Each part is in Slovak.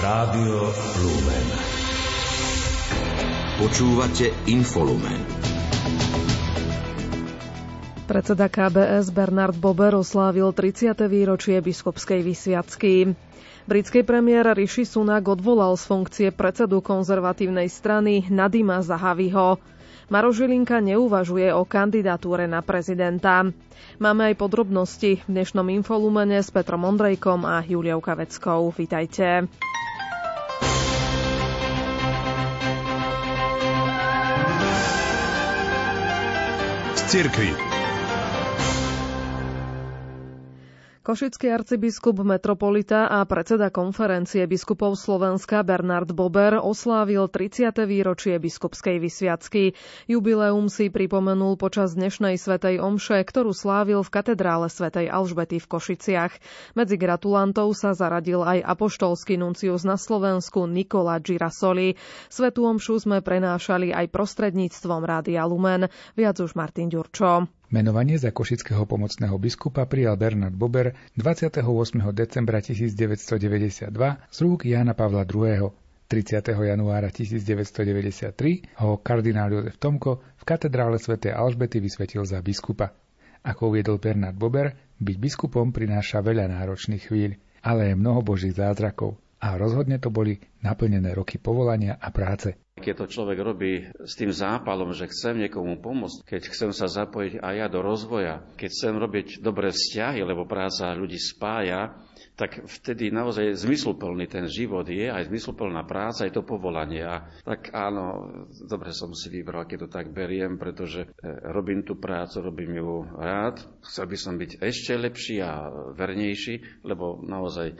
Rádio Lumen. Počúvate Infolumen. Predseda KBS Bernard Bober oslávil 30. výročie biskupskej vysviacky. Britský premiér Rishi Sunak odvolal z funkcie predsedu konzervatívnej strany Nadima Zahaviho. Maro Žilinka neuvažuje o kandidatúre na prezidenta. Máme aj podrobnosti v dnešnom infolumene s Petrom Ondrejkom a Juliou Kaveckou. Vítajte. Cirkvi. Košický arcibiskup metropolita a predseda konferencie biskupov Slovenska Bernard Bober oslávil 30. výročie biskupskej vysviacky. Jubileum si pripomenul počas dnešnej svetej omše, ktorú slávil v katedrále svätej Alžbety v Košiciach. Medzi gratulantov sa zaradil aj apoštolský nuncius na Slovensku Nikola Girasoli. Svetú omšu sme prenášali aj prostredníctvom Rádia Lumen. Viac už Martin Ďurčo. Menovanie za košického pomocného biskupa prijal Bernard Bober 28. decembra 1992 z rúk Jána Pavla II. 30. januára 1993 ho kardinál Jozef Tomko v katedrále svätej Alžbety vysvetil za biskupa. Ako uviedol Bernard Bober, byť biskupom prináša veľa náročných chvíľ, ale aj mnoho božích zázrakov. A rozhodne to boli naplnené roky povolania a práce. Keď to človek robí s tým zápalom, že chcem niekomu pomôcť, keď chcem sa zapojiť aj ja do rozvoja, keď chcem robiť dobré vzťahy, lebo práca ľudí spája, tak vtedy naozaj zmysluplný ten život je, aj zmysluplná práca, je to povolanie. A tak áno, dobre som si vybral, keď to tak beriem, pretože e, robím tú prácu, robím ju rád. Chcel by som byť ešte lepší a vernejší, lebo naozaj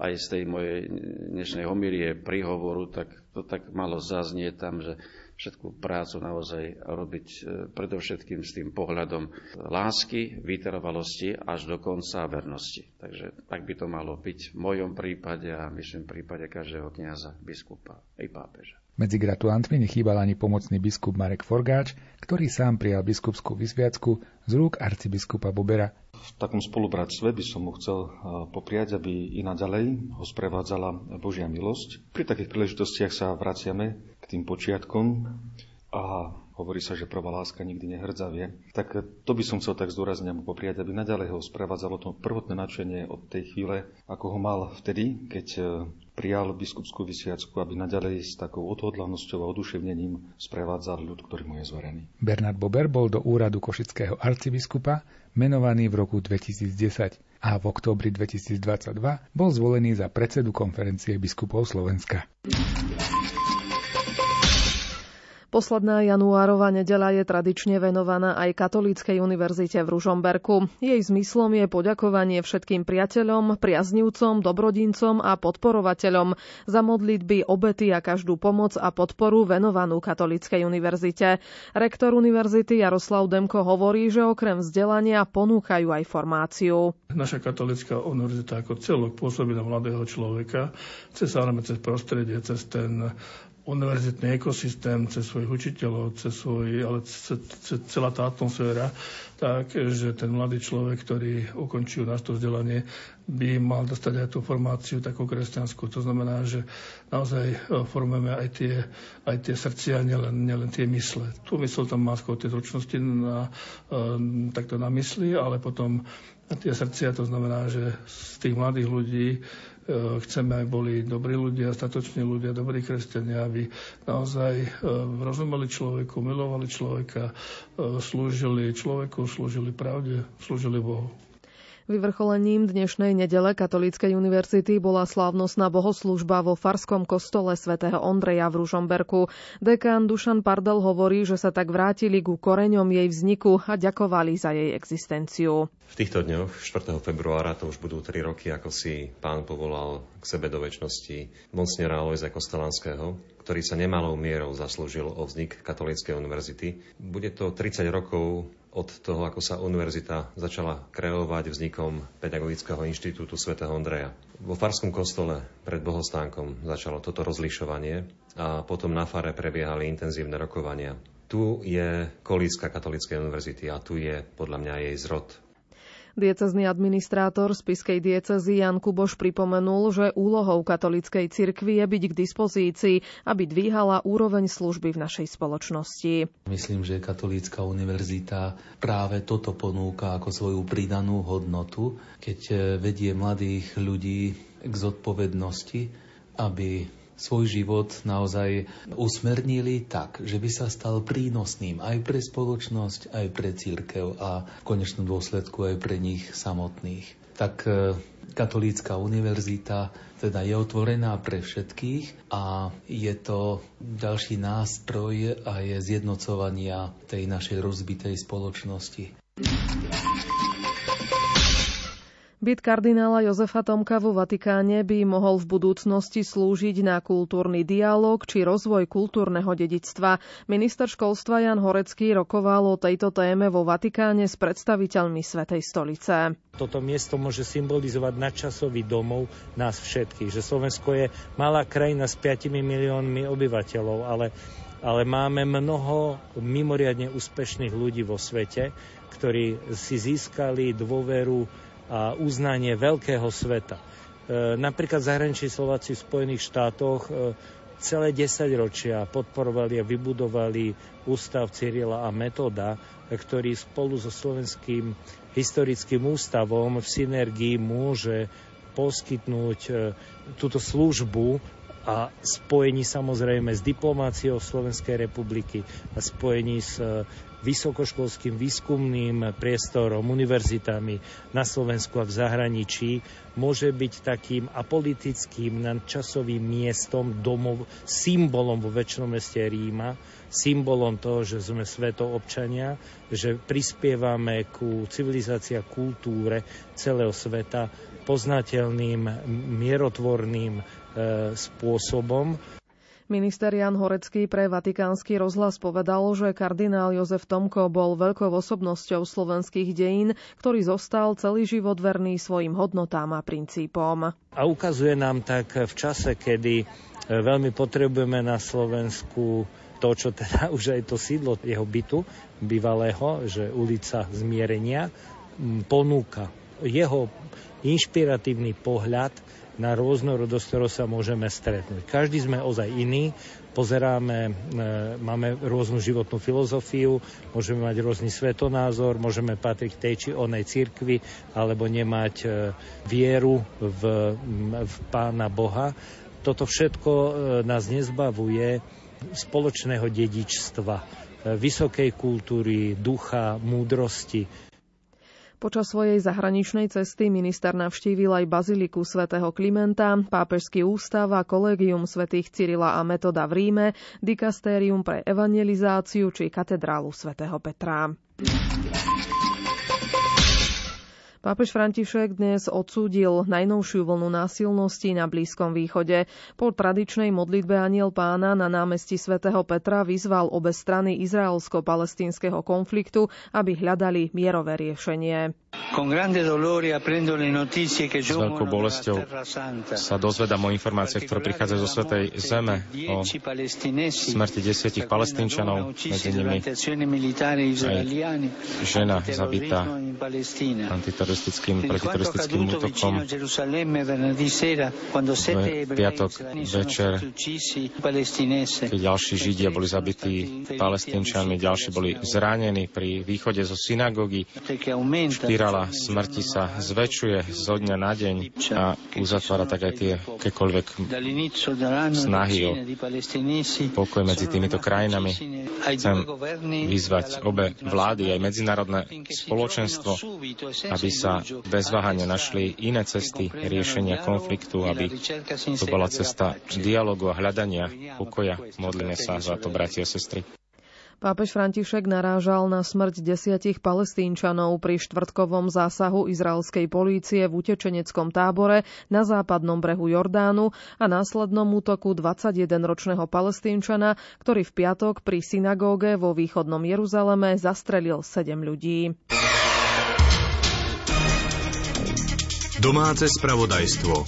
aj z tej mojej dnešnej homilie príhovoru, tak to tak malo zaznie tam, že všetku prácu naozaj robiť e, predovšetkým s tým pohľadom lásky, vytrvalosti až do konca vernosti. Takže tak by to malo byť v mojom prípade a myslím prípade každého kniaza, biskupa i pápeža. Medzi gratulantmi nechýbal ani pomocný biskup Marek Forgáč, ktorý sám prijal biskupskú vysviacku z rúk arcibiskupa Bobera. V takom spolubratstve by som mu chcel popriať, aby i naďalej ho sprevádzala Božia milosť. Pri takých príležitostiach sa vraciame k tým počiatkom a hovorí sa, že prvá láska nikdy nehrdzavie. Tak to by som chcel tak zdôrazniť mu popriať, aby naďalej ho sprevádzalo to prvotné nadšenie od tej chvíle, ako ho mal vtedy, keď prijal biskupskú vysviacku, aby naďalej s takou odhodlanosťou a oduševnením sprevádzal ľud, ktorý mu je zverený. Bernard Bober bol do úradu košického arcibiskupa menovaný v roku 2010 a v októbri 2022 bol zvolený za predsedu konferencie biskupov Slovenska. Posledná januárova nedela je tradične venovaná aj Katolíckej univerzite v Ružomberku. Jej zmyslom je poďakovanie všetkým priateľom, priaznivcom, dobrodincom a podporovateľom za modlitby, obety a každú pomoc a podporu venovanú Katolíckej univerzite. Rektor univerzity Jaroslav Demko hovorí, že okrem vzdelania ponúkajú aj formáciu. Naša katolická univerzita ako celok pôsobí na mladého človeka cez, cez prostredie, cez ten univerzitný ekosystém, cez svojich učiteľov, cez svoj, ale cez, celá tá atmosféra, tak, že ten mladý človek, ktorý ukončil to vzdelanie, by mal dostať aj tú formáciu takú kresťanskú. To znamená, že naozaj e, formujeme aj tie, aj tie srdcia, nielen, nielen tie mysle. Tu mysl tam má skôr tie zručnosti na, um, takto na mysli, ale potom tie srdcia, to znamená, že z tých mladých ľudí E, chceme, aby boli dobrí ľudia, statoční ľudia, dobrí kresťania, aby naozaj e, rozumeli človeku, milovali človeka, e, slúžili človeku, slúžili pravde, slúžili Bohu. Vyvrcholením dnešnej nedele Katolíckej univerzity bola slávnostná bohoslužba vo Farskom kostole svätého Ondreja v Ružomberku. Dekán Dušan Pardel hovorí, že sa tak vrátili ku koreňom jej vzniku a ďakovali za jej existenciu. V týchto dňoch, 4. februára, to už budú 3 roky, ako si pán povolal k sebe do väčšnosti mocnera Alojza Kostelanského, ktorý sa nemalou mierou zaslúžil o vznik Katolíckej univerzity. Bude to 30 rokov od toho, ako sa univerzita začala kreovať vznikom Pedagogického inštitútu svätého Ondreja. Vo Farskom kostole pred bohostánkom začalo toto rozlišovanie a potom na fare prebiehali intenzívne rokovania. Tu je kolícka Katolíckej univerzity a tu je podľa mňa jej zrod. Diecezný administrátor spiskej diecezy Jan Kuboš pripomenul, že úlohou katolíckej cirkvi je byť k dispozícii, aby dvíhala úroveň služby v našej spoločnosti. Myslím, že katolícka univerzita práve toto ponúka ako svoju pridanú hodnotu, keď vedie mladých ľudí k zodpovednosti, aby svoj život naozaj usmernili tak, že by sa stal prínosným aj pre spoločnosť, aj pre církev a v konečnom dôsledku aj pre nich samotných. Tak e, katolícka univerzita teda je otvorená pre všetkých a je to ďalší nástroj a je zjednocovania tej našej rozbitej spoločnosti. Byt kardinála Jozefa Tomka vo Vatikáne by mohol v budúcnosti slúžiť na kultúrny dialog či rozvoj kultúrneho dedictva. Minister školstva Jan Horecký rokoval o tejto téme vo Vatikáne s predstaviteľmi Svetej stolice. Toto miesto môže symbolizovať nadčasový domov nás všetkých, že Slovensko je malá krajina s 5 miliónmi obyvateľov, ale ale máme mnoho mimoriadne úspešných ľudí vo svete, ktorí si získali dôveru a uznanie veľkého sveta. E, napríklad zahraniční Slováci v Spojených štátoch e, celé 10 ročia podporovali a vybudovali ústav Cyrila a Metoda, ktorý spolu so Slovenským historickým ústavom v synergii môže poskytnúť e, túto službu a spojení samozrejme s diplomáciou Slovenskej republiky a spojení s vysokoškolským výskumným priestorom, univerzitami na Slovensku a v zahraničí môže byť takým apolitickým nadčasovým miestom, domov, symbolom vo väčšnom meste Ríma, symbolom toho, že sme svetoobčania, že prispievame ku civilizácii a kultúre celého sveta poznateľným, mierotvorným e, spôsobom. Minister Jan Horecký pre Vatikánsky rozhlas povedal, že kardinál Jozef Tomko bol veľkou osobnosťou slovenských dejín, ktorý zostal celý život verný svojim hodnotám a princípom. A ukazuje nám tak v čase, kedy e, veľmi potrebujeme na Slovensku to, čo teda už aj to sídlo jeho bytu bývalého, že ulica zmierenia, ponúka jeho inšpiratívny pohľad na rôznorodosť, ktorou sa môžeme stretnúť. Každý sme ozaj iný, pozeráme, e, máme rôznu životnú filozofiu, môžeme mať rôzny svetonázor, môžeme patriť tej či onej cirkvi, alebo nemať e, vieru v, v Pána Boha. Toto všetko e, nás nezbavuje spoločného dedičstva, vysokej kultúry, ducha, múdrosti, Počas svojej zahraničnej cesty minister navštívil aj baziliku svätého Klimenta, pápežský ústav a kolégium svätých Cyrila a Metoda v Ríme, dikastérium pre evangelizáciu či katedrálu svätého Petra. Pápež František dnes odsúdil najnovšiu vlnu násilnosti na Blízkom východe. Po tradičnej modlitbe Aniel pána na námestí svätého Petra vyzval obe strany izraelsko-palestínskeho konfliktu, aby hľadali mierové riešenie. S veľkou bolesťou sa dozvedám o informáciách, ktoré prichádzajú zo Svetej Zeme, o smrti desiatich palestínčanov, medzi nimi aj žena zabitá antiteroristickým, protiteroristickým útokom. V piatok večer, keď ďalší Židia boli zabití palestínčanmi, ďalší boli zranení pri východe zo synagógy. Špirála smrti sa zväčšuje zo dňa na deň a uzatvára tak aj tie akékoľvek snahy o pokoj medzi týmito krajinami. Chcem vyzvať obe vlády, aj medzinárodné spoločenstvo, aby sa bez váhania našli iné cesty riešenia konfliktu, aby to bola cesta dialogu a hľadania pokoja. Modlíme sa za to, bratia a sestry. Pápež František narážal na smrť desiatich palestínčanov pri štvrtkovom zásahu izraelskej polície v utečeneckom tábore na západnom brehu Jordánu a následnom útoku 21-ročného palestínčana, ktorý v piatok pri synagóge vo východnom Jeruzaleme zastrelil 7 ľudí. Domáce spravodajstvo.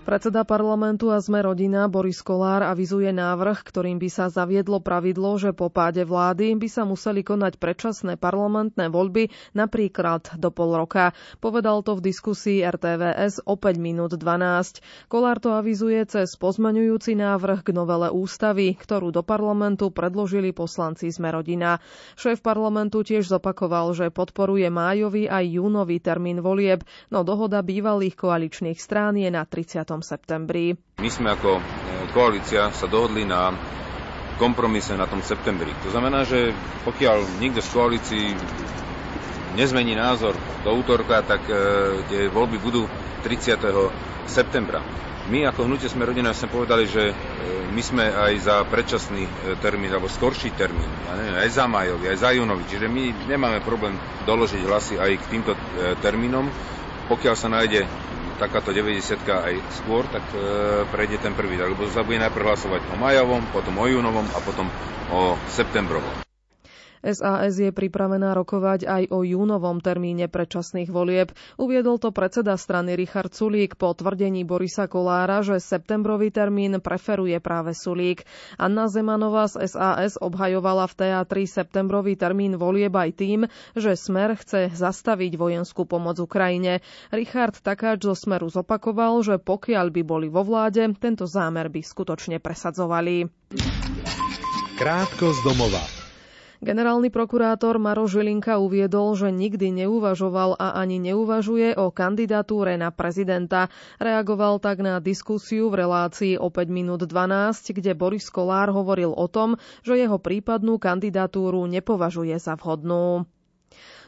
Predseda parlamentu a sme rodina Boris Kolár avizuje návrh, ktorým by sa zaviedlo pravidlo, že po páde vlády by sa museli konať predčasné parlamentné voľby napríklad do pol roka. Povedal to v diskusii RTVS o 5 minút 12. Kolár to avizuje cez pozmeňujúci návrh k novele ústavy, ktorú do parlamentu predložili poslanci sme rodina. Šéf parlamentu tiež zopakoval, že podporuje májový aj júnový termín volieb, no dohoda bývalých koaličných strán je na 30 septembri. My sme ako e, koalícia sa dohodli na kompromise na tom septembri. To znamená, že pokiaľ nikto z koalícií nezmení názor do útorka, tak e, tie voľby budú 30. septembra. My ako hnutie sme rodina sme povedali, že e, my sme aj za predčasný termín, alebo skorší termín, ja neviem, aj za majový, aj za júnový, čiže my nemáme problém doložiť hlasy aj k týmto termínom, pokiaľ sa nájde takáto 90 aj skôr, tak e, prejde ten prvý. Lebo sa bude najprv hlasovať o majovom, potom o júnovom a potom o septembrovom. SAS je pripravená rokovať aj o júnovom termíne predčasných volieb. Uviedol to predseda strany Richard Sulík po tvrdení Borisa Kolára, že septembrový termín preferuje práve Sulík. Anna Zemanová z SAS obhajovala v teatri septembrový termín volieb aj tým, že Smer chce zastaviť vojenskú pomoc Ukrajine. Richard Takáč zo Smeru zopakoval, že pokiaľ by boli vo vláde, tento zámer by skutočne presadzovali. Krátko z domova. Generálny prokurátor Maro Žilinka uviedol, že nikdy neuvažoval a ani neuvažuje o kandidatúre na prezidenta. Reagoval tak na diskusiu v relácii o 5 minút 12, kde Boris Kolár hovoril o tom, že jeho prípadnú kandidatúru nepovažuje za vhodnú.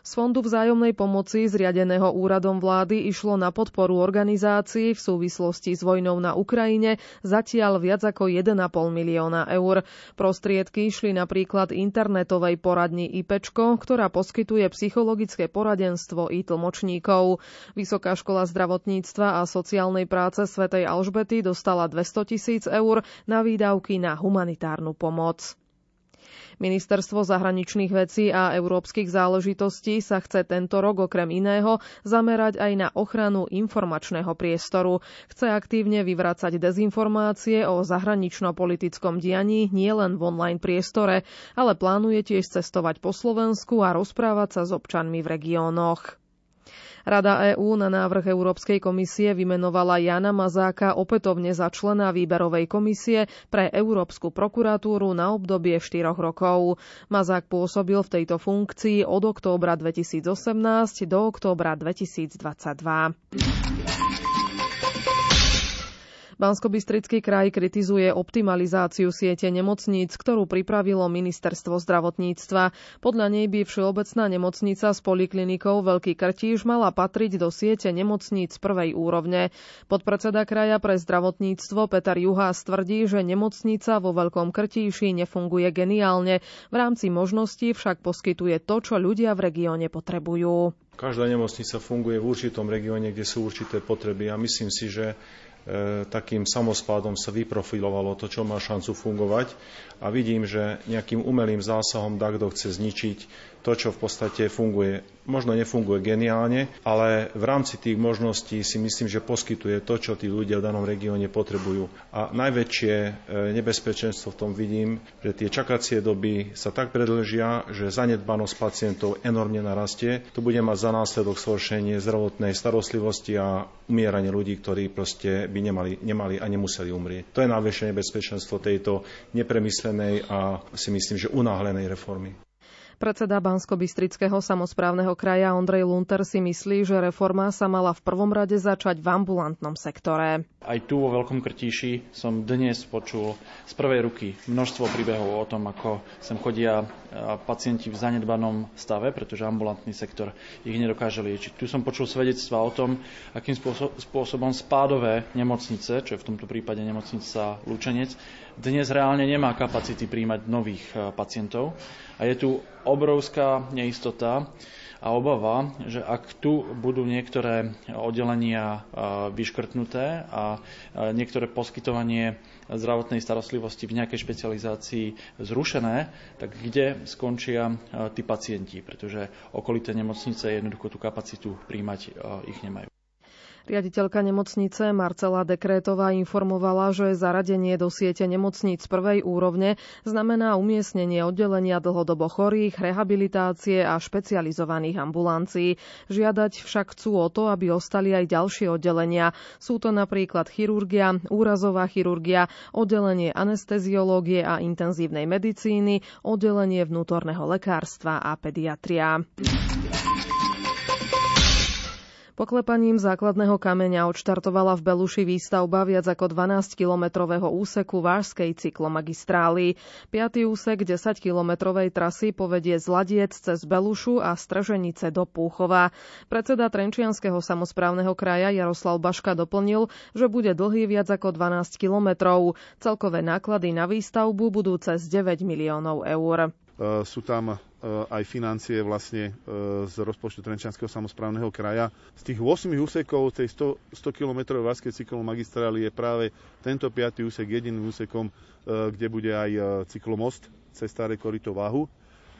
Z Fondu vzájomnej pomoci zriadeného úradom vlády išlo na podporu organizácií v súvislosti s vojnou na Ukrajine zatiaľ viac ako 1,5 milióna eur. Prostriedky išli napríklad internetovej poradni IPčko, ktorá poskytuje psychologické poradenstvo i tlmočníkov. Vysoká škola zdravotníctva a sociálnej práce Svetej Alžbety dostala 200 tisíc eur na výdavky na humanitárnu pomoc. Ministerstvo zahraničných vecí a európskych záležitostí sa chce tento rok okrem iného zamerať aj na ochranu informačného priestoru. Chce aktívne vyvracať dezinformácie o zahranično-politickom dianí nielen v online priestore, ale plánuje tiež cestovať po Slovensku a rozprávať sa s občanmi v regiónoch. Rada EÚ na návrh Európskej komisie vymenovala Jana Mazáka opätovne za člena výberovej komisie pre Európsku prokuratúru na obdobie 4 rokov. Mazák pôsobil v tejto funkcii od októbra 2018 do októbra 2022. Banskobystrický kraj kritizuje optimalizáciu siete nemocníc, ktorú pripravilo ministerstvo zdravotníctva. Podľa nej by Všeobecná nemocnica s poliklinikou Veľký Krtíž mala patriť do siete nemocníc prvej úrovne. Podpredseda kraja pre zdravotníctvo Peter Juhás tvrdí, že nemocnica vo Veľkom Krtíši nefunguje geniálne. V rámci možností však poskytuje to, čo ľudia v regióne potrebujú. Každá nemocnica funguje v určitom regióne, kde sú určité potreby a myslím si, že takým samospádom sa vyprofilovalo to, čo má šancu fungovať a vidím, že nejakým umelým zásahom takto chce zničiť to, čo v podstate funguje. Možno nefunguje geniálne, ale v rámci tých možností si myslím, že poskytuje to, čo tí ľudia v danom regióne potrebujú. A najväčšie e, nebezpečenstvo v tom vidím, že tie čakacie doby sa tak predlžia, že zanedbanosť pacientov enormne narastie. To bude mať za následok zhoršenie zdravotnej starostlivosti a umieranie ľudí, ktorí proste by nemali, nemali a nemuseli umrieť. To je najväčšie nebezpečenstvo tejto nepremyslenej a si myslím, že unáhlenej reformy. Predseda Bansko-Bystrického samozprávneho kraja Ondrej Lunter si myslí, že reforma sa mala v prvom rade začať v ambulantnom sektore. Aj tu vo Veľkom Krtíši som dnes počul z prvej ruky množstvo príbehov o tom, ako sem chodia pacienti v zanedbanom stave, pretože ambulantný sektor ich nedokáže liečiť. Tu som počul svedectva o tom, akým spôsobom spádové nemocnice, čo je v tomto prípade nemocnica Lučenec, dnes reálne nemá kapacity príjmať nových pacientov a je tu obrovská neistota a obava, že ak tu budú niektoré oddelenia vyškrtnuté a niektoré poskytovanie zdravotnej starostlivosti v nejakej špecializácii zrušené, tak kde skončia tí pacienti, pretože okolité nemocnice jednoducho tú kapacitu príjmať ich nemajú. Riaditeľka nemocnice Marcela Dekrétová informovala, že zaradenie do siete nemocníc prvej úrovne znamená umiestnenie oddelenia dlhodobo chorých, rehabilitácie a špecializovaných ambulancií. Žiadať však chcú o to, aby ostali aj ďalšie oddelenia. Sú to napríklad chirurgia, úrazová chirurgia, oddelenie anesteziológie a intenzívnej medicíny, oddelenie vnútorného lekárstva a pediatria. Poklepaním základného kameňa odštartovala v Beluši výstavba viac ako 12-kilometrového úseku Vážskej cyklomagistrály. Piatý úsek 10-kilometrovej trasy povedie z Ladiec cez Belušu a Strženice do Púchova. Predseda Trenčianského samozprávneho kraja Jaroslav Baška doplnil, že bude dlhý viac ako 12 kilometrov. Celkové náklady na výstavbu budú cez 9 miliónov eur. E, sú tam aj financie vlastne e, z rozpočtu Trenčianského samozprávneho kraja. Z tých 8 úsekov tej 100, 100 km Vaskej cyklomagistrály je práve tento 5. úsek jediným úsekom, e, kde bude aj cyklomost cez staré korito Váhu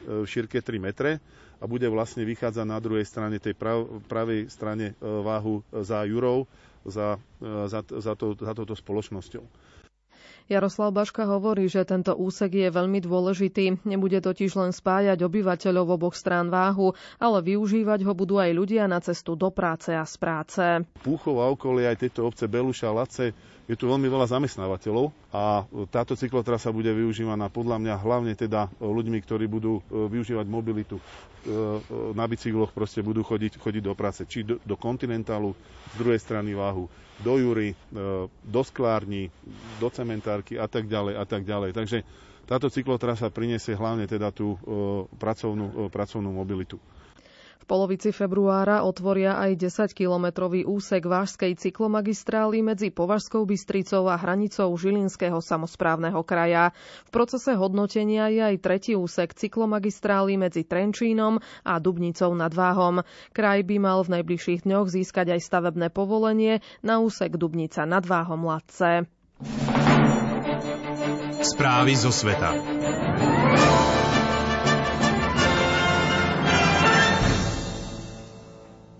v šírke 3 metre a bude vlastne vychádzať na druhej strane, tej prav, pravej strane Váhu za Jurov, za, za, za, to, za touto spoločnosťou. Jaroslav Baška hovorí, že tento úsek je veľmi dôležitý. Nebude totiž len spájať obyvateľov oboch strán váhu, ale využívať ho budú aj ľudia na cestu do práce a z práce. Púchov a okolie aj tejto obce Beluša a Lace je tu veľmi veľa zamestnávateľov a táto cyklotrasa bude využívaná podľa mňa hlavne teda ľuďmi, ktorí budú e, využívať mobilitu na bicykloch, proste budú chodiť, chodiť do práce, či do, do kontinentálu, z druhej strany váhu, do Jury, e, do sklárni, do cementárky a tak ďalej a tak ďalej. Takže táto cyklotrasa priniesie hlavne teda tú pracovnú, pracovnú mobilitu. V polovici februára otvoria aj 10-kilometrový úsek Vážskej cyklomagistrály medzi Považskou Bystricou a hranicou Žilinského samozprávneho kraja. V procese hodnotenia je aj tretí úsek cyklomagistrály medzi Trenčínom a Dubnicou nad Váhom. Kraj by mal v najbližších dňoch získať aj stavebné povolenie na úsek Dubnica nad Váhom Latce. Správy zo sveta.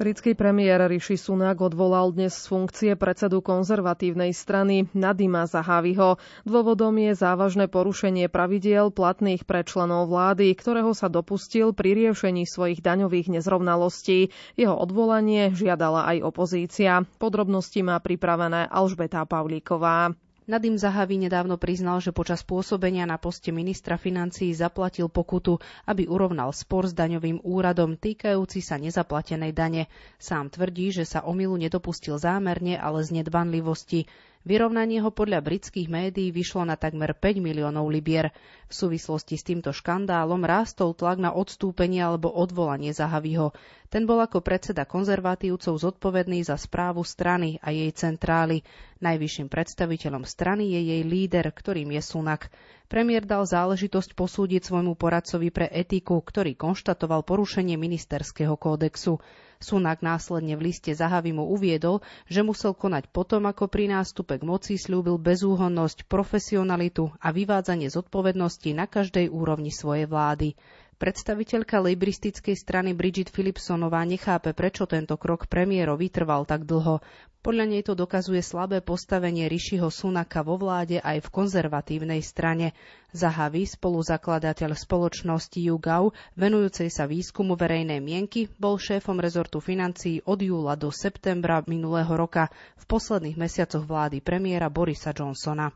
Britský premiér Rishi Sunak odvolal dnes z funkcie predsedu konzervatívnej strany Nadima Zahaviho. Dôvodom je závažné porušenie pravidiel platných pre členov vlády, ktorého sa dopustil pri riešení svojich daňových nezrovnalostí. Jeho odvolanie žiadala aj opozícia. Podrobnosti má pripravené Alžbeta Pavlíková. Nadim Zahavi nedávno priznal, že počas pôsobenia na poste ministra financií zaplatil pokutu, aby urovnal spor s daňovým úradom týkajúci sa nezaplatenej dane. Sám tvrdí, že sa omilu nedopustil zámerne, ale z nedbanlivosti. Vyrovnanie ho podľa britských médií vyšlo na takmer 5 miliónov libier. V súvislosti s týmto škandálom rástol tlak na odstúpenie alebo odvolanie Zahaviho. Ten bol ako predseda konzervatívcov zodpovedný za správu strany a jej centrály. Najvyšším predstaviteľom strany je jej líder, ktorým je Sunak. Premiér dal záležitosť posúdiť svojmu poradcovi pre etiku, ktorý konštatoval porušenie ministerského kódexu. Sunak následne v liste Zahavimu uviedol, že musel konať potom, ako pri nástupe k moci slúbil bezúhonnosť, profesionalitu a vyvádzanie zodpovednosti na každej úrovni svojej vlády. Predstaviteľka lejbristickej strany Bridget Philipsonová nechápe, prečo tento krok premiérovi trval tak dlho. Podľa nej to dokazuje slabé postavenie Rišiho Sunaka vo vláde aj v konzervatívnej strane. Zahavi, spoluzakladateľ spoločnosti YouGov, venujúcej sa výskumu verejnej mienky, bol šéfom rezortu financií od júla do septembra minulého roka v posledných mesiacoch vlády premiéra Borisa Johnsona.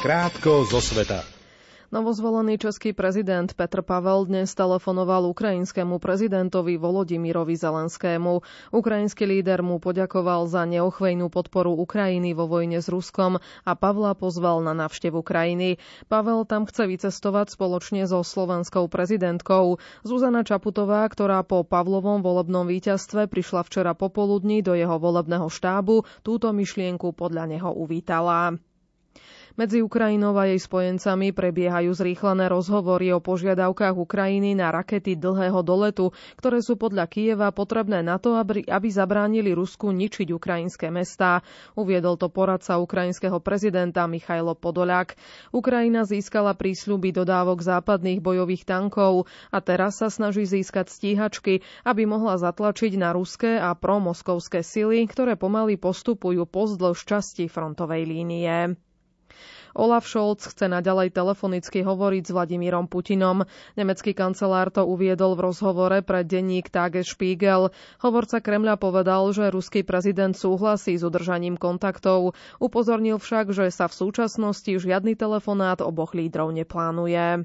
Krátko zo sveta. Novozvolený český prezident Petr Pavel dnes telefonoval ukrajinskému prezidentovi Volodimirovi Zelenskému. Ukrajinský líder mu poďakoval za neochvejnú podporu Ukrajiny vo vojne s Ruskom a Pavla pozval na návštevu krajiny. Pavel tam chce vycestovať spoločne so slovenskou prezidentkou. Zuzana Čaputová, ktorá po Pavlovom volebnom víťazstve prišla včera popoludní do jeho volebného štábu, túto myšlienku podľa neho uvítala. Medzi Ukrajinou a jej spojencami prebiehajú zrýchlené rozhovory o požiadavkách Ukrajiny na rakety dlhého doletu, ktoré sú podľa Kieva potrebné na to, aby, aby zabránili Rusku ničiť ukrajinské mestá. Uviedol to poradca ukrajinského prezidenta Michailo Podoliak. Ukrajina získala prísľuby dodávok západných bojových tankov a teraz sa snaží získať stíhačky, aby mohla zatlačiť na ruské a promoskovské sily, ktoré pomaly postupujú pozdĺž časti frontovej línie. Olaf Scholz chce naďalej telefonicky hovoriť s Vladimírom Putinom. Nemecký kancelár to uviedol v rozhovore pre denník Tagesspiegel. Hovorca Kremľa povedal, že ruský prezident súhlasí s udržaním kontaktov. Upozornil však, že sa v súčasnosti žiadny telefonát oboch lídrov neplánuje.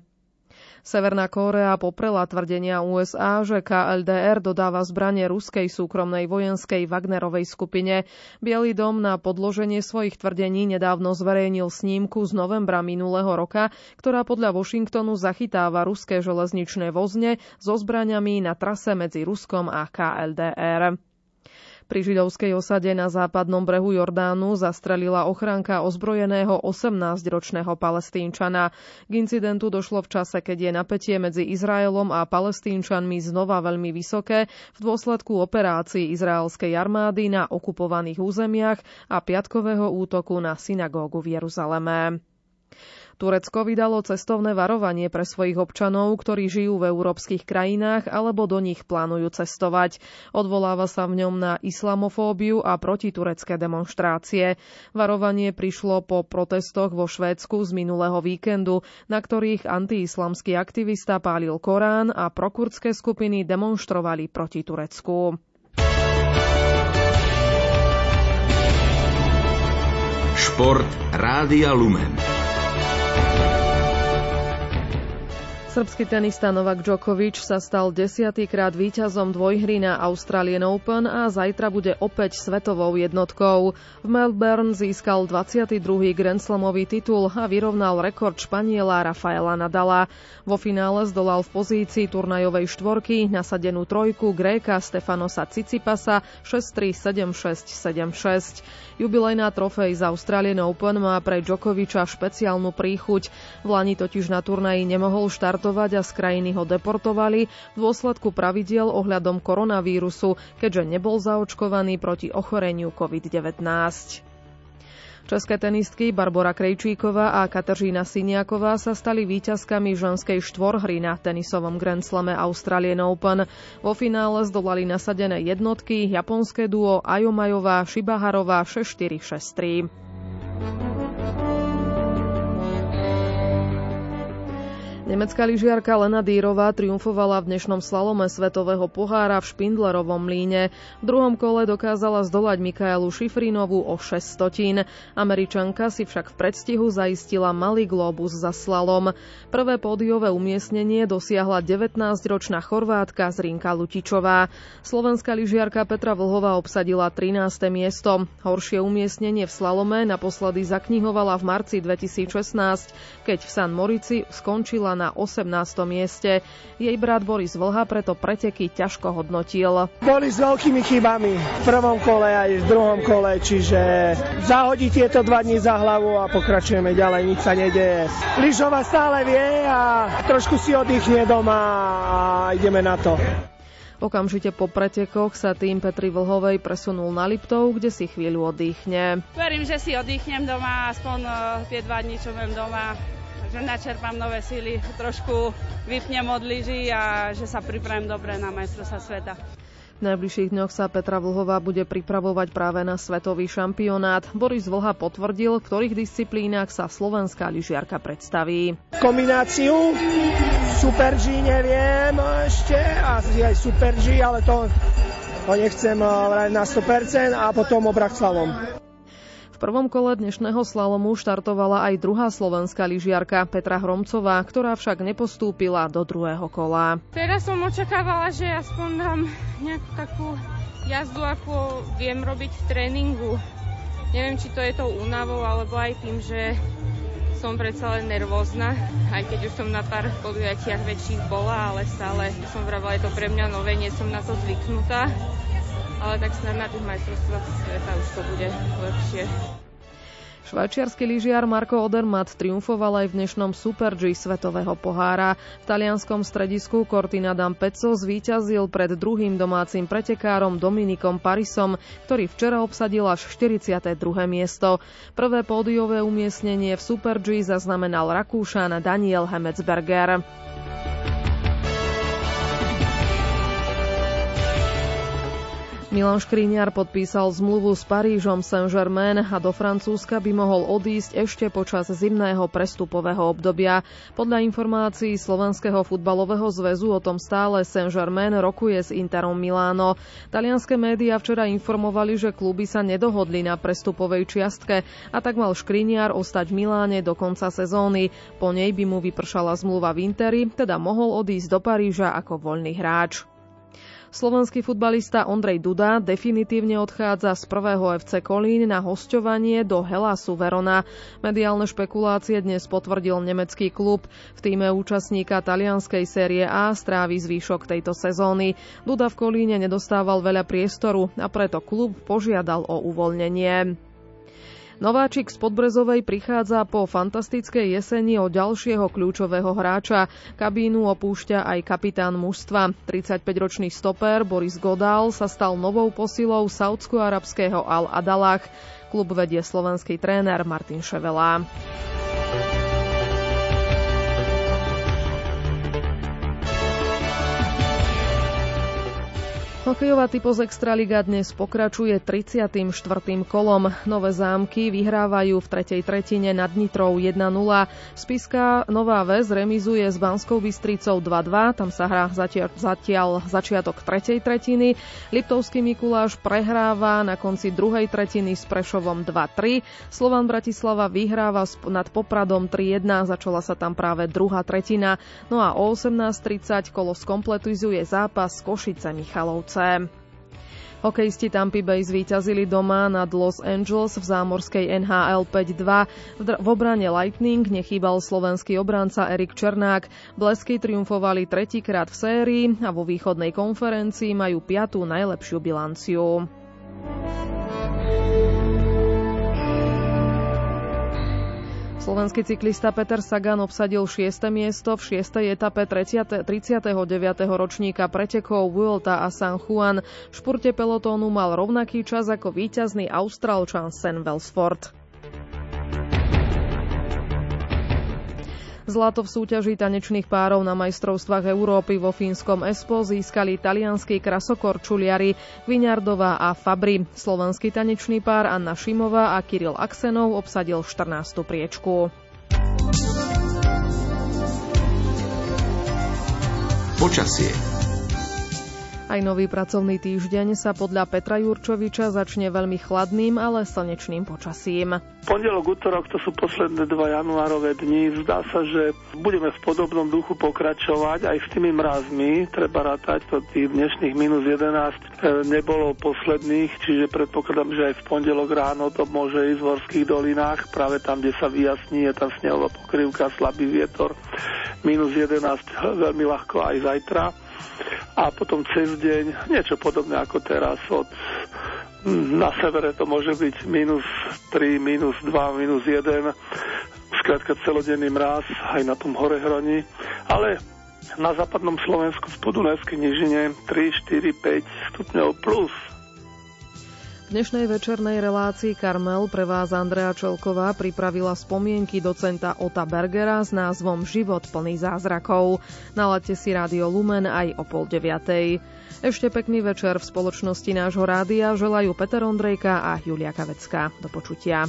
Severná Kórea poprela tvrdenia USA, že KLDR dodáva zbranie ruskej súkromnej vojenskej Wagnerovej skupine. Bielý dom na podloženie svojich tvrdení nedávno zverejnil snímku z novembra minulého roka, ktorá podľa Washingtonu zachytáva ruské železničné vozne so zbraniami na trase medzi Ruskom a KLDR. Pri židovskej osade na západnom brehu Jordánu zastrelila ochránka ozbrojeného 18-ročného palestínčana. K incidentu došlo v čase, keď je napätie medzi Izraelom a palestínčanmi znova veľmi vysoké v dôsledku operácií izraelskej armády na okupovaných územiach a piatkového útoku na synagógu v Jeruzaleme. Turecko vydalo cestovné varovanie pre svojich občanov, ktorí žijú v európskych krajinách alebo do nich plánujú cestovať. Odvoláva sa v ňom na islamofóbiu a protiturecké demonstrácie. Varovanie prišlo po protestoch vo Švédsku z minulého víkendu, na ktorých antiislamský aktivista pálil Korán a prokurdské skupiny demonstrovali proti Turecku. Šport Rádia Lumen. Srbský tenista Novak Djokovic sa stal desiatýkrát víťazom dvojhry na Australian Open a zajtra bude opäť svetovou jednotkou. V Melbourne získal 22. Grand Slamový titul a vyrovnal rekord Španiela Rafaela Nadala. Vo finále zdolal v pozícii turnajovej štvorky nasadenú trojku Gréka Stefanosa Cicipasa 6-3, 7-6, 7-6. Jubilejná trofej z Australian Open má pre Djokoviča špeciálnu príchuť. V Lani totiž na turnaji nemohol štart štartovať a z krajiny ho deportovali v dôsledku pravidiel ohľadom koronavírusu, keďže nebol zaočkovaný proti ochoreniu COVID-19. České tenistky Barbara Krejčíková a Kateřina Siniaková sa stali víťazkami ženskej štvorhry na tenisovom Grand Slame Australian Open. Vo finále zdolali nasadené jednotky japonské duo Ajomajová Šibaharová 6-4-6-3. Nemecká lyžiarka Lena Dýrová triumfovala v dnešnom slalome Svetového pohára v Špindlerovom mlíne. V druhom kole dokázala zdolať Mikaelu Šifrinovú o 6 stotín. Američanka si však v predstihu zaistila malý globus za slalom. Prvé pódiové umiestnenie dosiahla 19-ročná Chorvátka Zrinka Lutičová. Slovenská lyžiarka Petra Vlhová obsadila 13. miesto. Horšie umiestnenie v slalome naposledy zaknihovala v marci 2016, keď v San Morici skončila na 18. mieste. Jej brat Boris Vlha preto preteky ťažko hodnotil. Boli s veľkými chybami v prvom kole aj v druhom kole, čiže zahodí tieto dva dní za hlavu a pokračujeme ďalej, nič sa nedeje. Lyžova stále vie a trošku si oddychne doma a ideme na to. Okamžite po pretekoch sa tým Petri Vlhovej presunul na Liptov, kde si chvíľu oddychne. Verím, že si oddychnem doma, aspoň eh, tie dva dní, čo budem doma že načerpám nové síly, trošku vypnem od lyží a že sa pripravím dobre na majstrovstvá sveta. V najbližších dňoch sa Petra Vlhová bude pripravovať práve na svetový šampionát. Boris Vlha potvrdil, v ktorých disciplínach sa slovenská lyžiarka predstaví. Kombináciu Super G neviem ešte, asi aj Super G, ale to, to nechcem vrať na 100% a potom obrak slavom prvom kole dnešného slalomu štartovala aj druhá slovenská lyžiarka Petra Hromcová, ktorá však nepostúpila do druhého kola. Teraz som očakávala, že aspoň dám nejakú takú jazdu, ako viem robiť v tréningu. Neviem, či to je tou únavou, alebo aj tým, že som predsa len nervózna, aj keď už som na pár podujatiach väčších bola, ale stále som vravila, je to pre mňa nové, nie som na to zvyknutá ale tak snad na tých majstrovstvách sveta už to bude lepšie. Švajčiarsky lyžiar Marko Odermatt triumfoval aj v dnešnom Super G svetového pohára. V talianskom stredisku Cortina d'Ampezzo zvíťazil pred druhým domácim pretekárom Dominikom Parisom, ktorý včera obsadil až 42. miesto. Prvé pódiové umiestnenie v Super G zaznamenal Rakúšan Daniel Hemetsberger. Milan Škriňar podpísal zmluvu s Parížom Saint-Germain a do Francúzska by mohol odísť ešte počas zimného prestupového obdobia. Podľa informácií Slovenského futbalového zväzu o tom stále Saint-Germain rokuje s Interom Miláno. Talianské médiá včera informovali, že kluby sa nedohodli na prestupovej čiastke a tak mal Škriňar ostať v Miláne do konca sezóny. Po nej by mu vypršala zmluva v Interi, teda mohol odísť do Paríža ako voľný hráč. Slovenský futbalista Ondrej Duda definitívne odchádza z prvého FC Kolín na hosťovanie do Helasu Verona. Mediálne špekulácie dnes potvrdil nemecký klub. V týme účastníka talianskej série A strávi zvýšok tejto sezóny. Duda v Kolíne nedostával veľa priestoru a preto klub požiadal o uvoľnenie. Nováčik z Podbrezovej prichádza po fantastickej jeseni o ďalšieho kľúčového hráča. Kabínu opúšťa aj kapitán mužstva. 35-ročný stoper Boris Godal sa stal novou posilou saudsko-arabského Al-Adalach. Klub vedie slovenský tréner Martin Ševelá. Hokejová typos Extraliga dnes pokračuje 34. kolom. Nové zámky vyhrávajú v tretej tretine nad Nitrou 1-0. Spiska Nová Ves remizuje s Banskou Bystricou 2-2. Tam sa hrá zatiaľ, zatiaľ začiatok tretej tretiny. Liptovský Mikuláš prehráva na konci druhej tretiny s Prešovom 2-3. Slovan Bratislava vyhráva nad Popradom 3-1. Začala sa tam práve druhá tretina. No a o 18.30 kolo skompletizuje zápas Košice Michalovce. Vianoce. Hokejisti Tampa Bay zvíťazili doma nad Los Angeles v zámorskej NHL 5-2. V obrane Lightning nechýbal slovenský obranca Erik Černák. Blesky triumfovali tretíkrát v sérii a vo východnej konferencii majú piatú najlepšiu bilanciu. Slovenský cyklista Peter Sagan obsadil 6. miesto v 6. etape 39. ročníka pretekov Vuelta a San Juan. V špurte pelotónu mal rovnaký čas ako víťazný Austrálčan Sen Welsford. Zlato v súťaži tanečných párov na majstrovstvách Európy vo fínskom Espo získali talianskí krasokorčuliari Viňardová a Fabri. Slovenský tanečný pár Anna Šimová a Kiril Aksenov obsadil 14. priečku. Počasie aj nový pracovný týždeň sa podľa Petra Jurčoviča začne veľmi chladným, ale slnečným počasím. Pondelok, útorok to sú posledné dva januárové dni. Zdá sa, že budeme v podobnom duchu pokračovať aj s tými mrazmi. Treba rátať to tých dnešných minus 11 e, nebolo posledných, čiže predpokladám, že aj v pondelok ráno to môže ísť v horských dolinách, práve tam, kde sa vyjasní, je tam snehová pokrývka, slabý vietor. Minus 11 veľmi ľahko aj zajtra a potom cez deň niečo podobné ako teraz od na severe to môže byť minus 3, minus 2, minus 1, skrátka celodenný mráz aj na tom hore hroni, ale na západnom Slovensku v Podunajskej nižine 3, 4, 5 stupňov plus dnešnej večernej relácii Karmel pre vás Andrea Čelková pripravila spomienky docenta Ota Bergera s názvom Život plný zázrakov. Nalaďte si Rádio Lumen aj o pol deviatej. Ešte pekný večer v spoločnosti nášho rádia želajú Peter Ondrejka a Julia Kavecka. Do počutia.